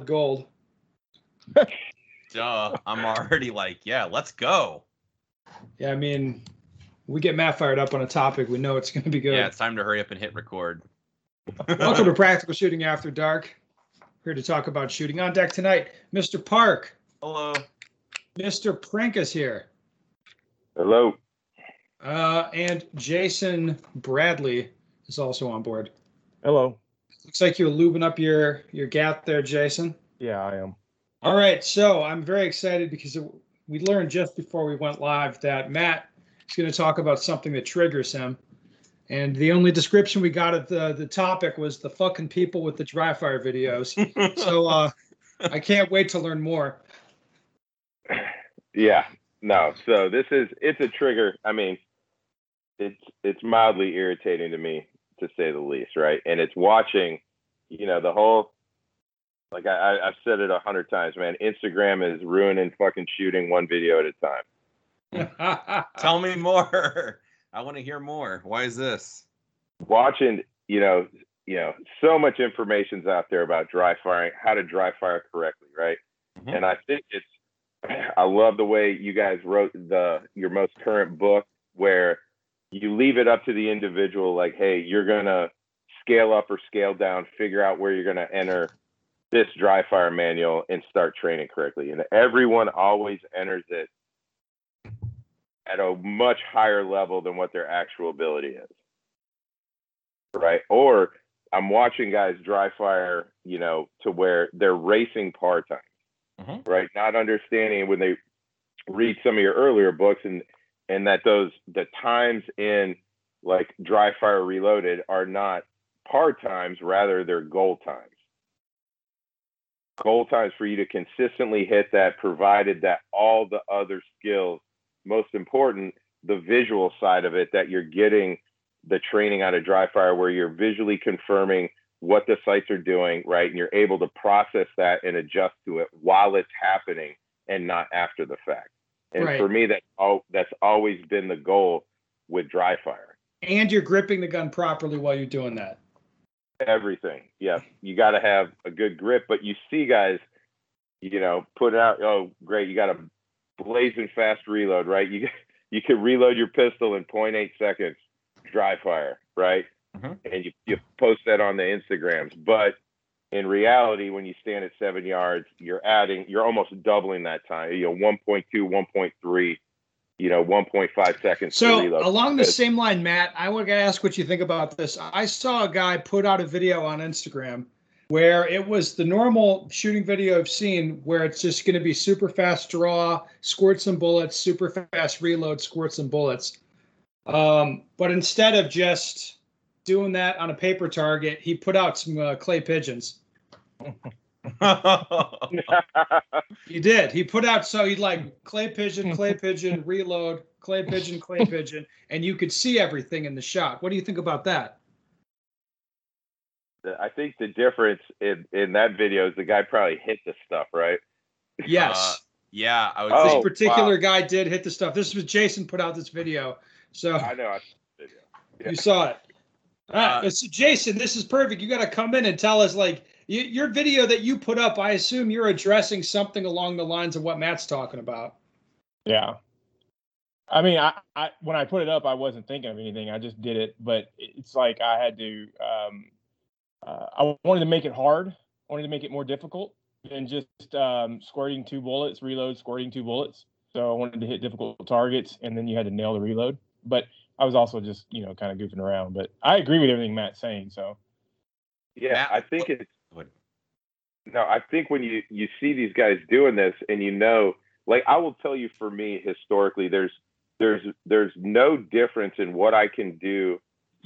solid gold. Duh. I'm already like, yeah, let's go. Yeah, I mean, we get Matt fired up on a topic, we know it's going to be good. Yeah, it's time to hurry up and hit record. Welcome to Practical Shooting After Dark. Here to talk about shooting on deck tonight. Mr. Park, Hello. Mr. Prank is here, Hello. uh, and Jason Bradley is also on board. Hello. Looks like you're lubing up your your gat there, Jason. Yeah, I am. All right, so I'm very excited because it, we learned just before we went live that Matt is going to talk about something that triggers him. And the only description we got of the, the topic was the fucking people with the dry fire videos. So uh, I can't wait to learn more. Yeah. No. So this is it's a trigger. I mean, it's it's mildly irritating to me to say the least, right? And it's watching, you know, the whole like I, I I've said it a hundred times, man. Instagram is ruining fucking shooting one video at a time. Tell me more. I want to hear more. Why is this? Watching, you know, you know, so much information's out there about dry firing, how to dry fire correctly, right? Mhm. And I think it's I love the way you guys wrote the your most current book where you leave it up to the individual like, hey, you're gonna scale up or scale down, figure out where you're gonna enter this dry fire manual and start training correctly. And everyone always enters it at a much higher level than what their actual ability is. Right? Or I'm watching guys dry fire, you know, to where they're racing par time Mhm. right? Not understanding when they read some of your earlier books and and that those the times in like dry fire reloaded are not par times, rather they're goal times. Goal times for you to consistently hit that, provided that all the other skills, most important, the visual side of it, that you're getting the training out of dry fire where you're visually confirming what the sights are doing, right? And you're able to process that and adjust to it while it's happening and not after the fact. And Right. for me, that's all that's always been the goal with dry fire. and you're gripping the gun properly while you're doing that. Everything. Yeah. You gotta have a good grip, but you see guys, you know, put out, oh great, you got a blazing fast reload, right? You you can reload your pistol in 0.8 seconds, dry fire, right? Mhm. and you, you post that on the Instagrams. But in reality, when you stand at seven yards, you're adding, you're almost doubling that time. You know, 1.2, 1.3, you know, 1.5 seconds. So along the same line, Matt, I want to ask what you think about this. I saw a guy put out a video on Instagram where it was the normal shooting video I've seen, where it's just going to be super fast draw, squirt some bullets, super fast reload, squirt some bullets. Um, but instead of just doing that on a paper target, he put out some uh, clay pigeons. He did. He put out so he'd like clay pigeon, clay pigeon, reload, clay pigeon, clay pigeon, and you could see everything in the shot. What do you think about that? I think the difference in, in that video is the guy probably hit the stuff, right? Yes, Uh, yeah, I would Oh, this say particular guy did hit the stuff. This was Jason put out this video, so I know. I, yeah. you saw it. All right, Uh, so Jason, this is perfect. You got to come in and tell us like your video that you put up. I assume you're addressing something along the lines of what Matt's talking about. Yeah. I mean, I, I when I put it up, I wasn't thinking of anything. I just did it, but it's like I had to. Um, uh, I wanted to make it hard. I wanted to make it more difficult than just um, squirting two bullets, reload, squirting two bullets. So I wanted to hit difficult targets, and then you had to nail the reload. But I was also just, you know, kind of goofing around. But I agree with everything Matt's saying. So Yeah, Matt, I think what- it's what- no. I think when you you see these guys doing this, and you know, like I will tell you, for me historically, there's there's there's no difference in what I can do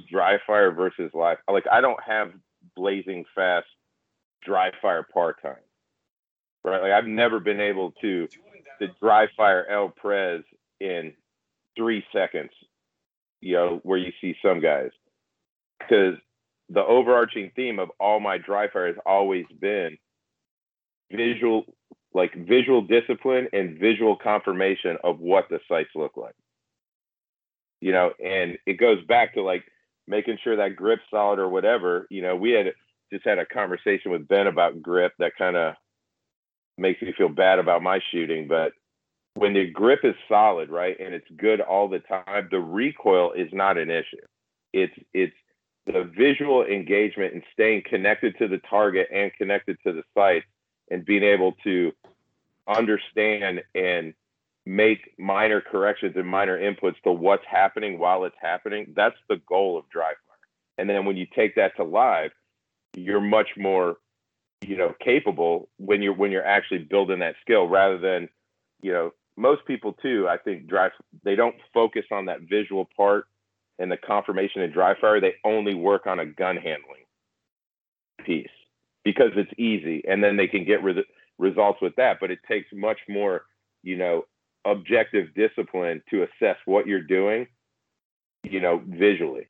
dry fire versus live. Like I don't have blazing fast dry fire par time, right? Like I've never been able to to dry fire El Prez in three seconds, you know, where you see some guys. Because the overarching theme of all my dry fire has always been visual, like visual discipline and visual confirmation of what the sights look like. You know, and it goes back to like making sure that grip's solid or whatever. You know, we had just had a conversation with Ben about grip that kind of makes me feel bad about my shooting, but when the grip is solid, right, and it's good all the time, the recoil is not an issue. It's it's the visual engagement and staying connected to the target and connected to the sight and being able to understand and make minor corrections and minor inputs to what's happening while it's happening. That's the goal of dry fire. And then when you take that to live, you're much more, you know, capable when you're when you're actually building that skill rather than, you know, most people too, I think dry they don't focus on that visual part and the confirmation in dry fire. They only work on a gun handling piece because it's easy and then they can get re- results with that. But it takes much more, you know, objective discipline to assess what you're doing, you know, visually.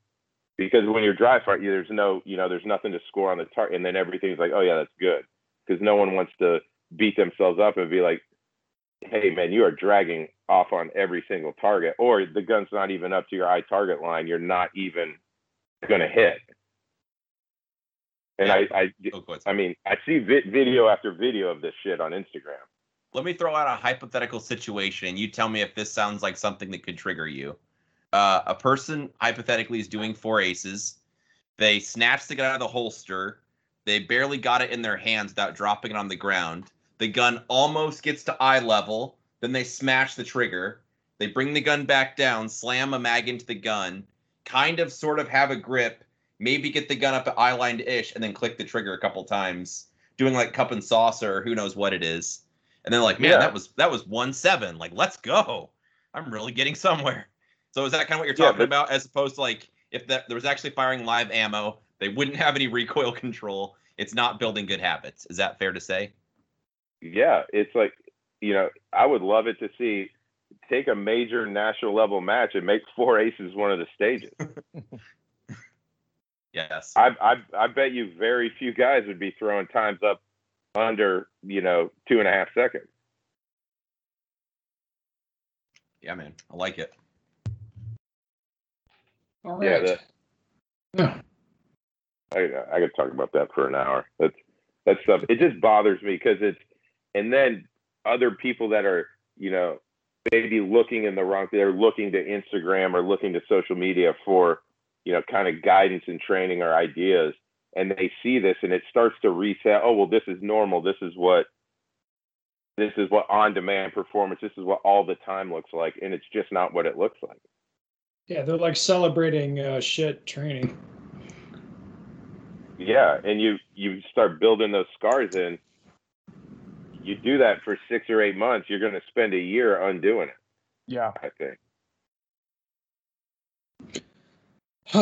Because when you're dry fire, there's no, you know, there's nothing to score on the target, and then everything's like, oh yeah, that's good. Because no one wants to beat themselves up and be like, hey man, you are dragging off on every single target, or the gun's not even up to your eye target line. You're not even gonna hit. And I, I, I mean, I see vi- video after video of this shit on Instagram. Let me throw out a hypothetical situation. You tell me if this sounds like something that could trigger you. Uh, a person hypothetically is doing four aces. They snatch the gun out of the holster. They barely got it in their hands without dropping it on the ground. The gun almost gets to eye level. Then they smash the trigger. They bring the gun back down, slam a mag into the gun, kind of sort of have a grip, maybe get the gun up at eye line ish, and then click the trigger a couple times, doing like cup and saucer, or who knows what it is and then like, man, yeah. that was that was one seven. Like, let's go. I'm really getting somewhere. So is that kind of what you're talking yeah, but, about, as opposed to like if that there was actually firing live ammo, they wouldn't have any recoil control. It's not building good habits. Is that fair to say? Yeah, it's like you know, I would love it to see take a major national level match and make four aces one of the stages. yes. I, I I bet you very few guys would be throwing times up under you know two and a half seconds. Yeah, man, I like it. All right. Yeah, that, I I could talk about that for an hour. That's that stuff. It just bothers me because it's and then other people that are you know maybe looking in the wrong. They're looking to Instagram or looking to social media for you know kind of guidance and training or ideas. And they see this and it starts to reset oh well this is normal. This is what this is what on demand performance this is what all the time looks like. And it's just not what it looks like. Yeah they're like celebrating uh, shit training. Yeah and you you start building those scars in you do that for six or eight months you're going to spend a year undoing it yeah i think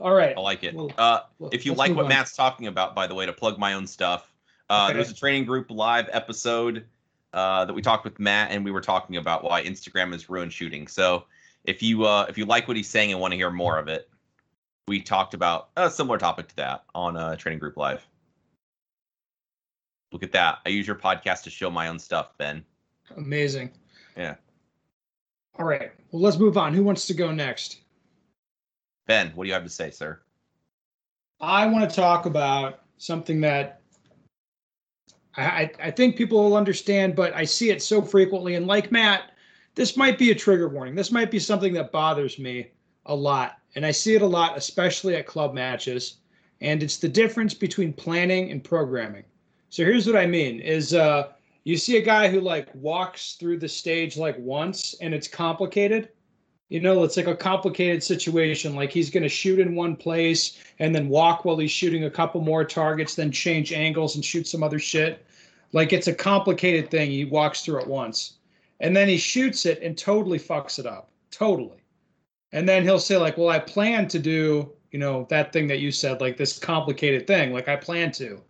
All right. I like it. Well, uh, if you like what on. Matt's talking about, by the way, to plug my own stuff, uh, okay. there was a training group live episode uh, that we talked with Matt, and we were talking about why Instagram is ruined shooting. So if you uh, if you like what he's saying and want to hear more of it, we talked about a similar topic to that on uh, Training Group Live. Look at that! I use your podcast to show my own stuff, Ben. Amazing. Yeah. All right. Well, let's move on. Who wants to go next? Ben, what do you have to say, sir? I want to talk about something that I, I think people will understand, but I see it so frequently. And like Matt, this might be a trigger warning. This might be something that bothers me a lot. And I see it a lot, especially at club matches. And it's the difference between planning and programming. So here's what I mean is uh, you see a guy who like walks through the stage like once and it's complicated you know, it's like a complicated situation. Like he's going to shoot in one place and then walk while he's shooting a couple more targets, then change angles and shoot some other shit. Like it's a complicated thing. He walks through it once and then he shoots it and totally fucks it up. Totally. And then he'll say, like, well, I plan to do, you know, that thing that you said, like this complicated thing. Like I plan to.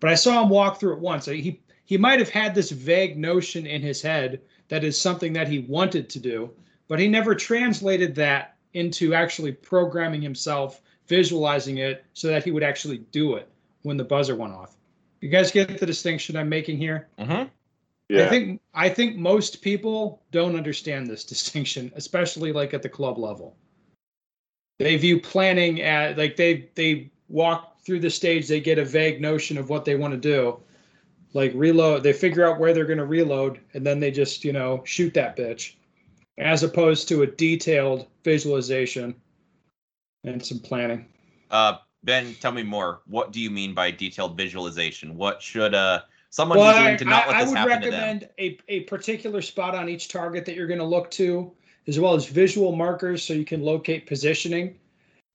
But I saw him walk through it once. He he might have had this vague notion in his head that is something that he wanted to do but he never translated that into actually programming himself, visualizing it so that he would actually do it when the buzzer went off. You guys get the distinction I'm making here? Mm-hmm. Yeah. I think I think most people don't understand this distinction, especially like at the club level. They view planning at like they they walk through the stage, they get a vague notion of what they want to do, like reload. They figure out where they're going to reload, and then they just you know shoot that bitch, as opposed to a detailed visualization and some planning. Uh, Ben, tell me more. What do you mean by detailed visualization? What should uh someone Well, I, to not I- this would happen to them? recommend a, a particular spot on each target that you're going to look to, as well as visual markers so you can locate positioning,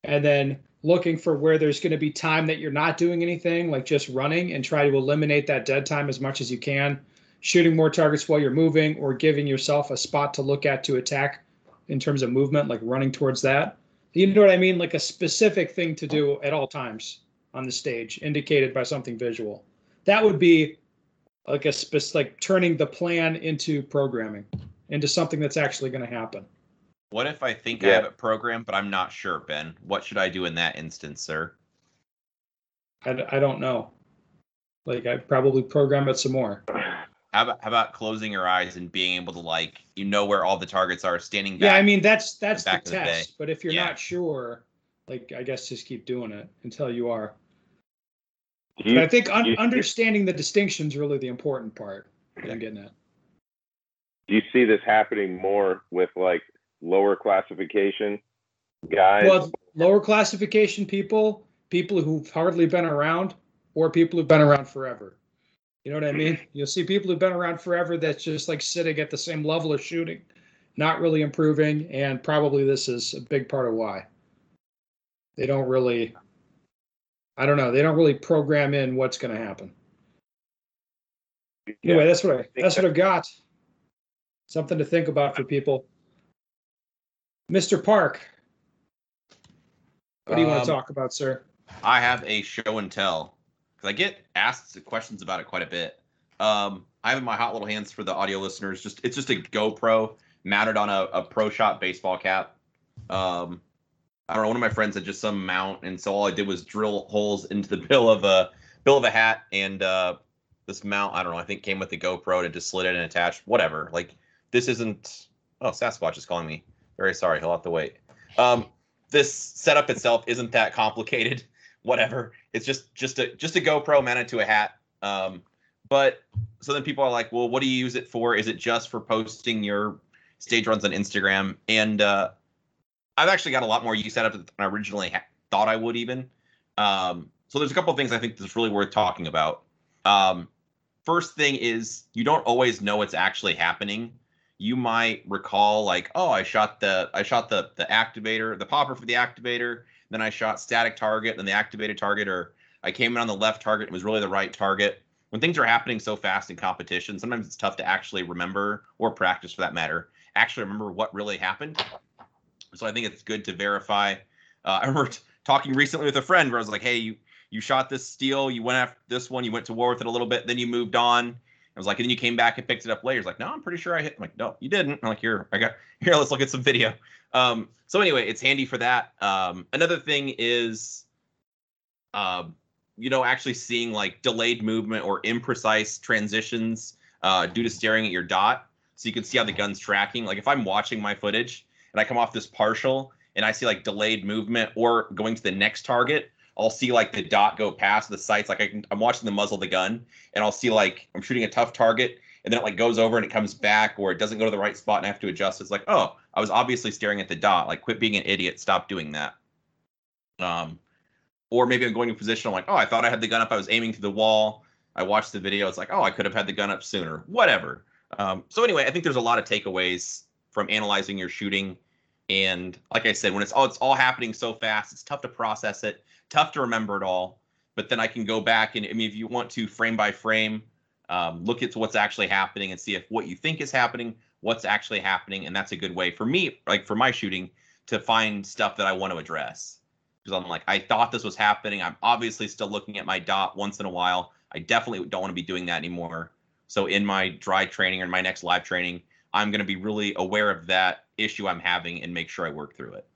and then looking for where there's going to be time that you're not doing anything, like just running, and try to eliminate that dead time as much as you can. Shooting more targets while you're moving, or giving yourself a spot to look at to attack in terms of movement, like running towards that. You know what I mean? Like a specific thing to do at all times on the stage, indicated by something visual. That would be like a spec- like turning the plan into programming into something that's actually going to happen. What if I think I have it programmed, but I'm not sure, Ben? What should I do in that instance, sir? I, d- I don't know. Like I probably program it some more. How about how about closing your eyes and being able to like you know where all the targets are, standing back? Yeah, I mean that's that's the back of the test. But if you're Yeah. not sure, like I guess just keep doing it until you are. You, I think un- you- understanding the distinctions really the important part. that I'm getting at. do you see this happening more with like lower classification guys? Well, lower classification people, people who've hardly been around, or people who've been around forever. You know what I hmm. mean? You'll see people who've been around forever that's just like sitting at the same level of shooting, not really improving, and probably this is a big part of why. They don't really, I don't know, they don't really program in what's going to happen. Yeah. Anyway, that's what I that's what I've got. Something to think about for people. Mr. Park, what do you want Um, to talk about, sir? I have a show and tell because I get asked questions about it quite a bit. Um, I have in my hot little hands for the audio listeners. Just it's just a GoPro mounted on a, a Pro Shot baseball cap. Um, I don't know. One of my friends had just some mount, and so all I did was drill holes into the bill of a bill of a hat, and uh, this mount. I don't know. I think came with the GoPro and it just slid it and attached. Whatever. Like this isn't. Oh, Sasquatch is calling me. Very sorry. He'll have to wait. Um, this setup itself isn't that complicated whatever. It's just just a just a GoPro mounted to a hat. Um, but so then people are like, well, what do you use it for? Is it just for posting your stage runs on Instagram? And uh, I've actually got a lot more use out of it than I originally ha- thought I would even. Um, so there's a couple things I think that's really worth talking about. Um, first thing is you don't always know what's actually happening. You might recall like, oh, I shot the I shot the the activator, the popper for the activator, then I shot static target, then the activated target, or I came in on the left target and was really the right target. When things are happening so fast in competition, sometimes it's tough to actually remember or practice for that matter, actually remember what really happened. So I think it's good to verify. Uh, I remember t- talking recently with a friend where I was like, "Hey, you you shot this steel, you went after this one, you went to war with it a little bit, then you moved on." I was like, and then you came back and picked it up later. He's like, "No, I'm pretty sure I hit." I'm like, "No, you didn't." I'm like, "Here, I got here. Let's look at some video." Um, so anyway, it's handy for that. Um, another thing is, um, you know, actually seeing like delayed movement or imprecise transitions uh, due to staring at your dot, so you can see how the gun's tracking. Like if I'm watching my footage and I come off this partial and I see like delayed movement or going to the next target, I'll see like the dot go past the sights. Like I can, I'm watching the muzzle of the gun and I'll see like I'm shooting a tough target and then it like goes over and it comes back or it doesn't go to the right spot and I have to adjust. It's like, oh, I was obviously staring at the dot. Like quit being an idiot. Stop doing that. Um, or maybe I'm going to position. I'm like, oh, I thought I had the gun up. I was aiming to the wall. I watched the video. It's like, oh, I could have had the gun up sooner. Whatever. Um, so anyway, I think there's a lot of takeaways from analyzing your shooting. And like I said, when it's all it's all happening so fast, it's tough to process it, tough to remember it all. But then I can go back and I mean, if you want to frame by frame, um, look at what's actually happening and see if what you think is happening, what's actually happening, and that's a good way for me, like for my shooting, to find stuff that I want to address. Because I'm like, I thought this was happening. I'm obviously still looking at my dot once in a while. I definitely don't want to be doing that anymore. So in my dry training or my next live training, I'm going to be really aware of that issue I'm having and make sure I work through it.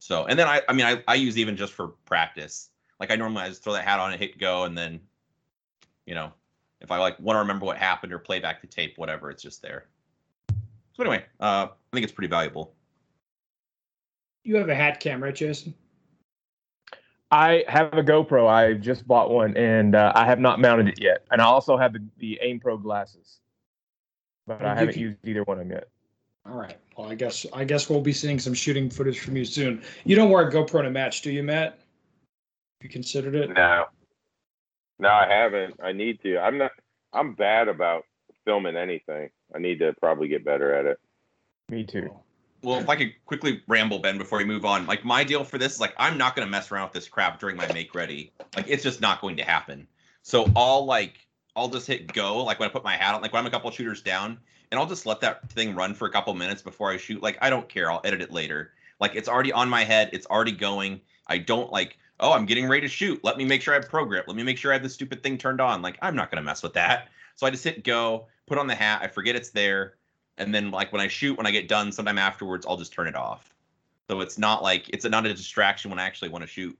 So, and then I, I mean, I, I use even just for practice. Like I normally I just throw that hat on and hit go, and then, you know, if I like want to remember what happened or play back the tape, whatever, it's just there. So anyway, uh, I think it's pretty valuable. You have a hat camera, Jason? I have a GoPro. I just bought one, and uh, I have not mounted it yet. And I also have the, the Aim Pro glasses, but Well, I you haven't can- used either one of them yet. All right. Well, I guess I guess we'll be seeing some shooting footage from you soon. You don't wear a GoPro in a match, do you, Matt? You considered it? No, no, I haven't. I need to. I'm not. I'm bad about filming anything. I need to probably get better at it. Me too. Well, if I could quickly ramble, Ben, before we move on, like my deal for this is like I'm not gonna mess around with this crap during my make ready. Like it's just not going to happen. So I'll like I'll just hit go, like when I put my hat on, like when I'm a couple shooters down, and I'll just let that thing run for a couple minutes before I shoot. Like I don't care. I'll edit it later. Like it's already on my head. It's already going. I don't like. Oh, I'm getting ready to shoot. Let me make sure I have pro grip. Let me make sure I have this stupid thing turned on. Like I'm not gonna mess with that. So I just hit go, put on the hat. I forget it's there and then like when I shoot, when I get done, sometime afterwards, I'll just turn it off. So it's not like it's not a distraction when I actually want to shoot.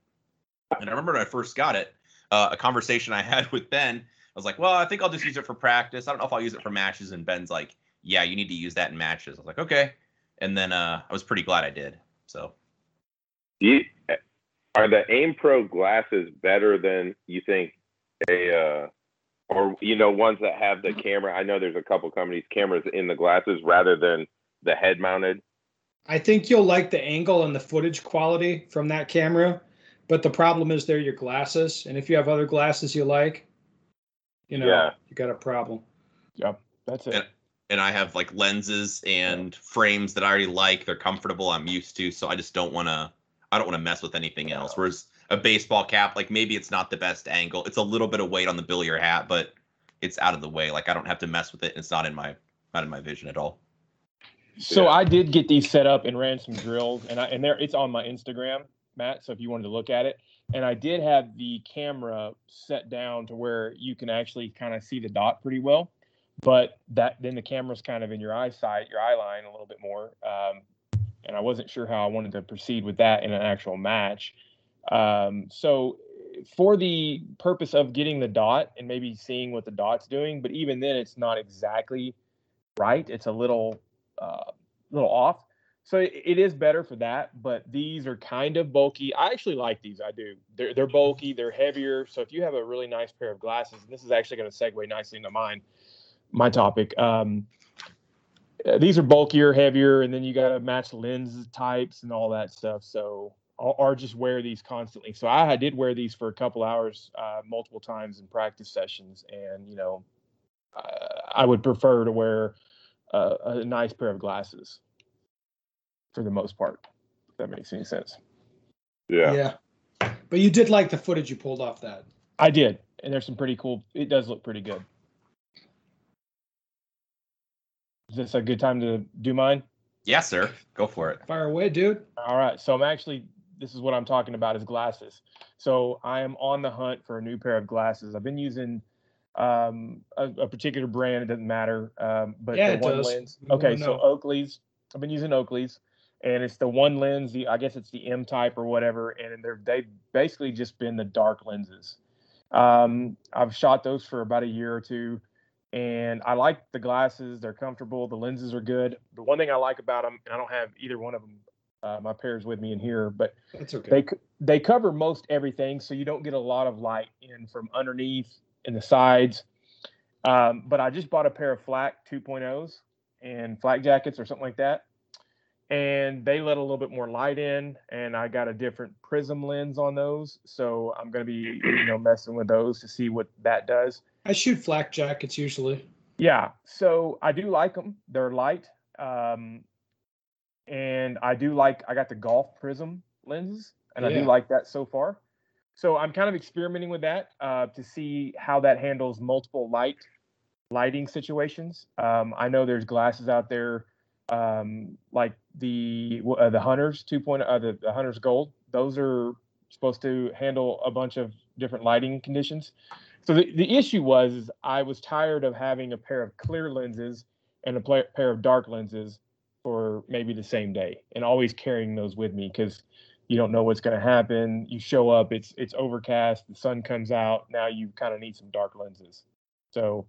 And I remember when I first got it, uh, a conversation I had with Ben. I was like, "Well, I think I'll just use it for practice. I don't know if I'll use it for matches." And Ben's like, "Yeah, you need to use that in matches." I was like, "Okay." And then uh, I was pretty glad I did. So Do you, are the Aim Pro glasses better than you think a uh, or you know ones that have the camera? I know there's a couple companies cameras in the glasses rather than the head mounted. I think you'll like the angle and the footage quality from that camera, but the problem is they're your glasses, and if you have other glasses you like, you know, Yeah. you got a problem. Yep, that's it. And- and I have like lenses and frames that I already like. They're comfortable. I'm used to. So I just don't want to. I don't want to mess with anything else. Whereas a baseball cap, like maybe it's not the best angle. It's a little bit of weight on the bill of your hat, but it's out of the way. Like I don't have to mess with it. And it's not in my not in my vision at all. So Yeah. I did get these set up and ran some drills, and I and there it's on my Instagram, Matt. So if you wanted to look at it, and I did have the camera set down to where you can actually kind of see the dot pretty well, but that then the camera's kind of in your eyesight, your eye line a little bit more, um, and I wasn't sure how I wanted to proceed with that in an actual match. Um, so for the purpose of getting the dot and maybe seeing what the dot's doing, but even then it's not exactly right. It's a little uh, little off. So it, is better for that, but these are kind of bulky. I actually like these. I do. They're they're bulky. They're heavier. So if you have a really nice pair of glasses, and this is actually going to segue nicely into mine, my topic. Um, uh, these are bulkier, heavier, and then you got to match lens types and all that stuff. So or, or just wear these constantly. So I did wear these for a couple hours, uh, multiple times in practice sessions, and you know, uh, I would prefer to wear uh, a nice pair of glasses for the most part. If that makes any sense. Yeah. Yeah. But you did like the footage you pulled off that. I did, and there's some pretty cool. It does look pretty good. Is this a good time to do mine? Yeah, sir. Go for it. Fire away, dude. All right. So I'm actually, this is what I'm talking about is glasses. So I am on the hunt for a new pair of glasses. I've been using um, a, a particular brand. It doesn't matter. Um, but Yeah, the it one does. lens. We wanna Okay. So. Oakley's. I've been using Oakley's, and it's the one lens. The I guess it's the M type or whatever. And they're they've basically just been the dark lenses. Um, I've shot those for about a year or two, and I like the glasses. They're comfortable. The lenses are good. The one thing I like about them, and I don't have either one of them, uh, my pairs with me in here, but That's okay. they they cover most everything, so you don't get a lot of light in from underneath and the sides. Um, but I just bought a pair of flak 2.0s and flak jackets or something like that, and they let a little bit more light in. And I got a different prism lens on those, so I'm gonna be you know messing with those to see what that does. I shoot flak jackets usually. Yeah, so I do like them. They're light, um, and I do like. I got the golf prism lenses, and I do like that so far. So I'm kind of experimenting with that uh, to see how that handles multiple light lighting situations. Um, I know there's glasses out there um, like the uh, the Hunters 2.0, uh, the, the Hunters Gold. Those are supposed to handle a bunch of different lighting conditions. So the, the issue was is I was tired of having a pair of clear lenses and a pla- pair of dark lenses for maybe the same day and always carrying those with me because you don't know what's going to happen. You show up, it's it's overcast, the sun comes out. Now you kind of need some dark lenses. So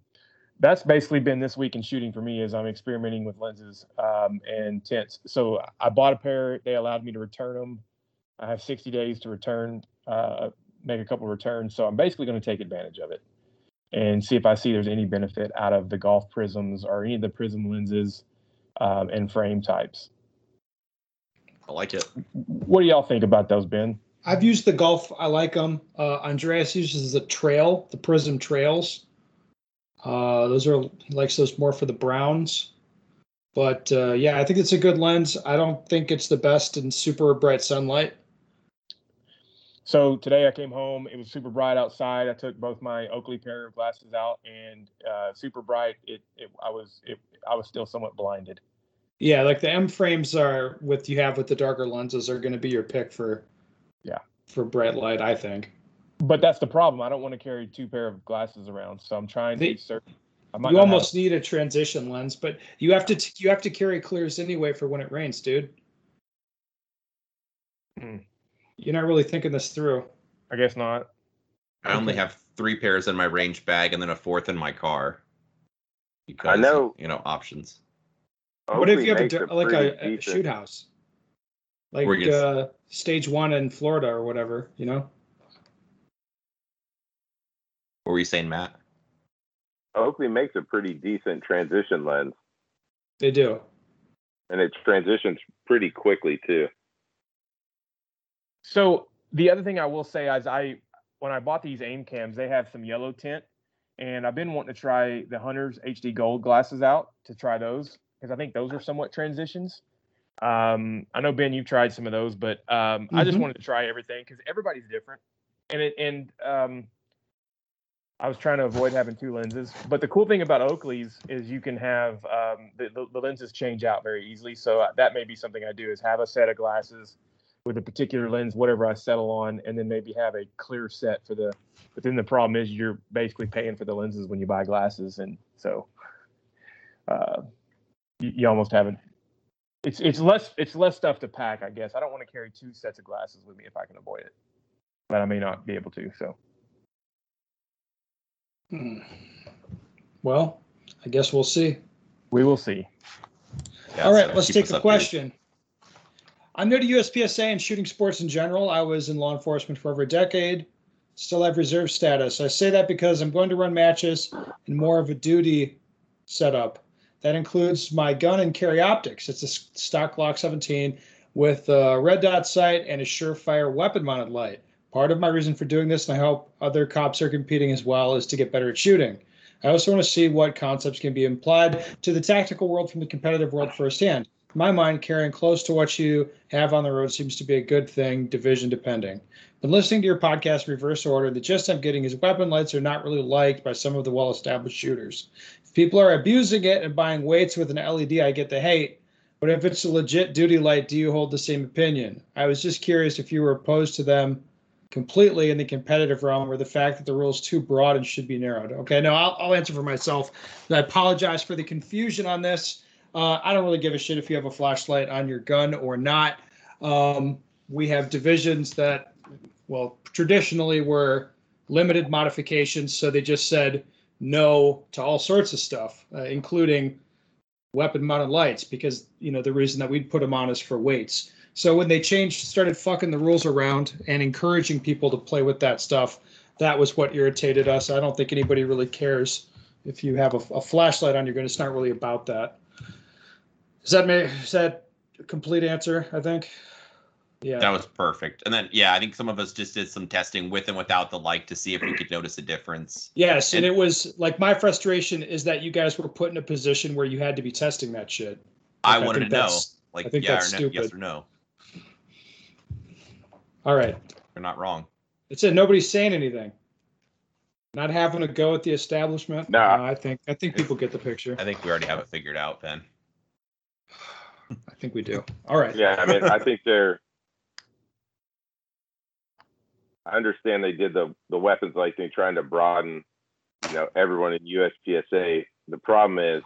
that's basically been this week in shooting for me is I'm experimenting with lenses um, and tints. So I bought a pair. They allowed me to return them. I have 60 days to return uh, make a couple returns. So I'm basically going to take advantage of it and see if I see there's any benefit out of the golf prisms or any of the prism lenses um, and frame types. I like it. What do y'all think about those, Ben? I've used the golf. I like them. Uh, Andreas uses the trail, the Prism trails. Uh, those are he likes those more for the browns. But uh, yeah, I think it's a good lens. I don't think it's the best in super bright sunlight. So today I came home. It was super bright outside. I took both my Oakley pair of glasses out, and uh, super bright. It, it I was it, I was still somewhat blinded. Yeah, like the M frames are with you have with the darker lenses are going to be your pick for Yeah. for bright light. I think. But that's the problem. I don't want to carry two pair of glasses around, so I'm trying to They- be certain. I might You not have- almost need a transition lens, but you have to you have to carry clears anyway for when it rains, dude. Hmm. You're not really thinking this through. I guess not. I only have three pairs in my range bag and then a fourth in my car. Because, know- you know, options. what if you have a, makes like a, a shoot house, like Where you get- uh, stage one in Florida or whatever? You know, What were you saying, Matt? Oakley makes a pretty decent transition lens, they do. and it transitions pretty quickly too. So the other thing I will say is I when I bought these aim cams, they have some yellow tint, and I've been wanting to try the Hunters HD Gold glasses out to try those because I think those are somewhat transitions. Um, I know Ben, you've tried some of those, but um, I just Mhm. wanted to try everything because everybody's different, and it and um, I was trying to avoid having two lenses. But the cool thing about Oakley's is you can have um, the, the the lenses change out very easily. So uh, that may be something I do is have a set of glasses with a particular lens, whatever I settle on, and then maybe have a clear set for the. But then the problem is you're basically paying for the lenses when you buy glasses, and so uh, you, you almost haven't. It's it's less it's less stuff to pack, I guess. I don't want to carry two sets of glasses with me if I can avoid it, but I may not be able to. So Hmm. Well, I guess we'll see. we will see. Yeah, All right, so let's take us a updated. question. I'm new to USPSA and shooting sports in general. I was in law enforcement for over a decade. Still have reserve status. I say that because I'm going to run matches in more of a duty setup. That includes my gun and carry optics. It's a stock Glock 17 with a red dot sight and a surefire weapon mounted light. Part of my reason for doing this, and I hope other cops are competing as well, is to get better at shooting. I also want to see what concepts can be applied to the tactical world from the competitive world firsthand. In my mind, carrying close to what you have on the road seems to be a good thing, division depending. Been listening to your podcast reverse order. The gist I'm getting is weapon lights are not really liked by some of the well established shooters. If people are abusing it and buying weights with an LED, I get the hate. But if it's a legit duty light, do you hold the same opinion? I was just curious if you were opposed to them completely in the competitive realm or the fact that the rule is too broad and should be narrowed. Okay, no, I'll, I'll answer for myself. I apologize for the confusion on this. Uh, I don't really give a shit if you have a flashlight on your gun or not. Um, we have divisions that, well, traditionally were limited modifications, so they just said no to all sorts of stuff, uh, including weapon-mounted lights, because you know the reason that we'd put them on is for weights. So when they changed, started fucking the rules around and encouraging people to play with that stuff, that was what irritated us. I don't think anybody really cares if you have a, a flashlight on your gun. It's not really about that. Is that make is that a complete answer? I think. Yeah. That was perfect. And then, yeah, I think some of us just did some testing with and without the light to see if we could notice a difference. Yes, and, And- it was like my frustration is that you guys were put in a position where you had to be testing that shit. I Like, I wanted think to know, like, I think yeah or that's no, yes or no. All right, You're not wrong. it's it. Nobody's saying anything. Not having a go at the establishment. No. Uh, I think I think people get the picture. I think we already have it figured out, Ben. I think we do. All right. Yeah, I mean, I think they're. I understand they did the the weapons light thing, trying to broaden, you know, everyone in USPSA. The problem is,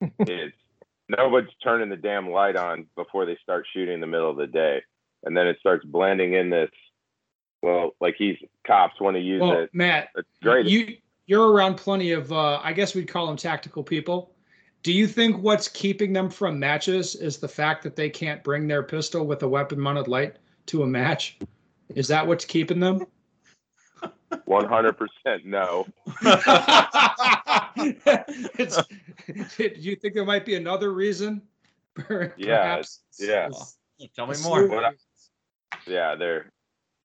it's nobody's turning the damn light on before they start shooting in the middle of the day, and then it starts blending in this. Well, like he's cops want to use Well, it. Matt, It's great. you you're around plenty of uh, I guess we'd call them tactical people. Do you think what's keeping them from matches is the fact that they can't bring their pistol with a weapon mounted light to a match? Is that what's keeping them? 100% no. it's, do you think there might be another reason? Per- Yeah, yeah. Tell me more. slew What I- reasons. Yeah, they're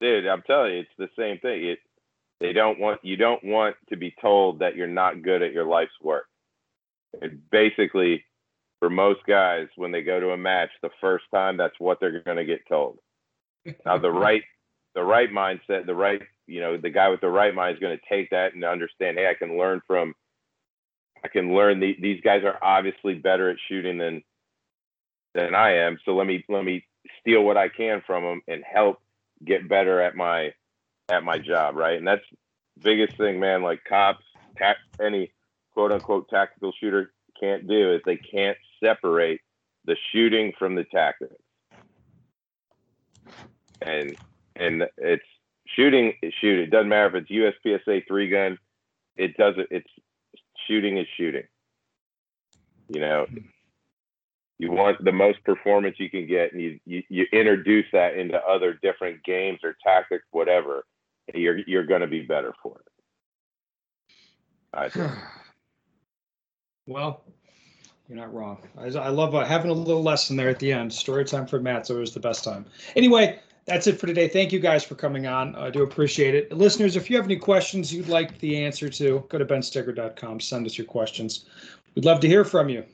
dude, I'm telling you, it's the same thing. It they don't want you don't want to be told that you're not good at your life's work. And basically for most guys when they go to a match the first time that's what they're going to get told. Now the right the right mindset, the right, you know, the guy with the right mind is going to take that and understand, hey, I can learn from I can learn the, these guys are obviously better at shooting than than I am. So let me let me steal what I can from them and help get better at my at my job, right? And that's biggest thing, man. Like cops, any quote unquote tactical shooter can't do is they can't separate the shooting from the tactics. And and it's shooting is shoot. It doesn't matter if it's USPSA three gun. It doesn't. It's shooting is shooting. You know, you want the most performance you can get, and you you, you introduce that into other different games or tactics, whatever. And you're you're going to be better for it. I well, you're not wrong. I, I love uh, having a little lesson there at the end. Story time for Matt's always the best time. Anyway, that's it for today. Thank you guys for coming on. I do appreciate it. Listeners, if you have any questions you'd like the answer to, go to benstoeger.com. Send us your questions. We'd love to hear from you.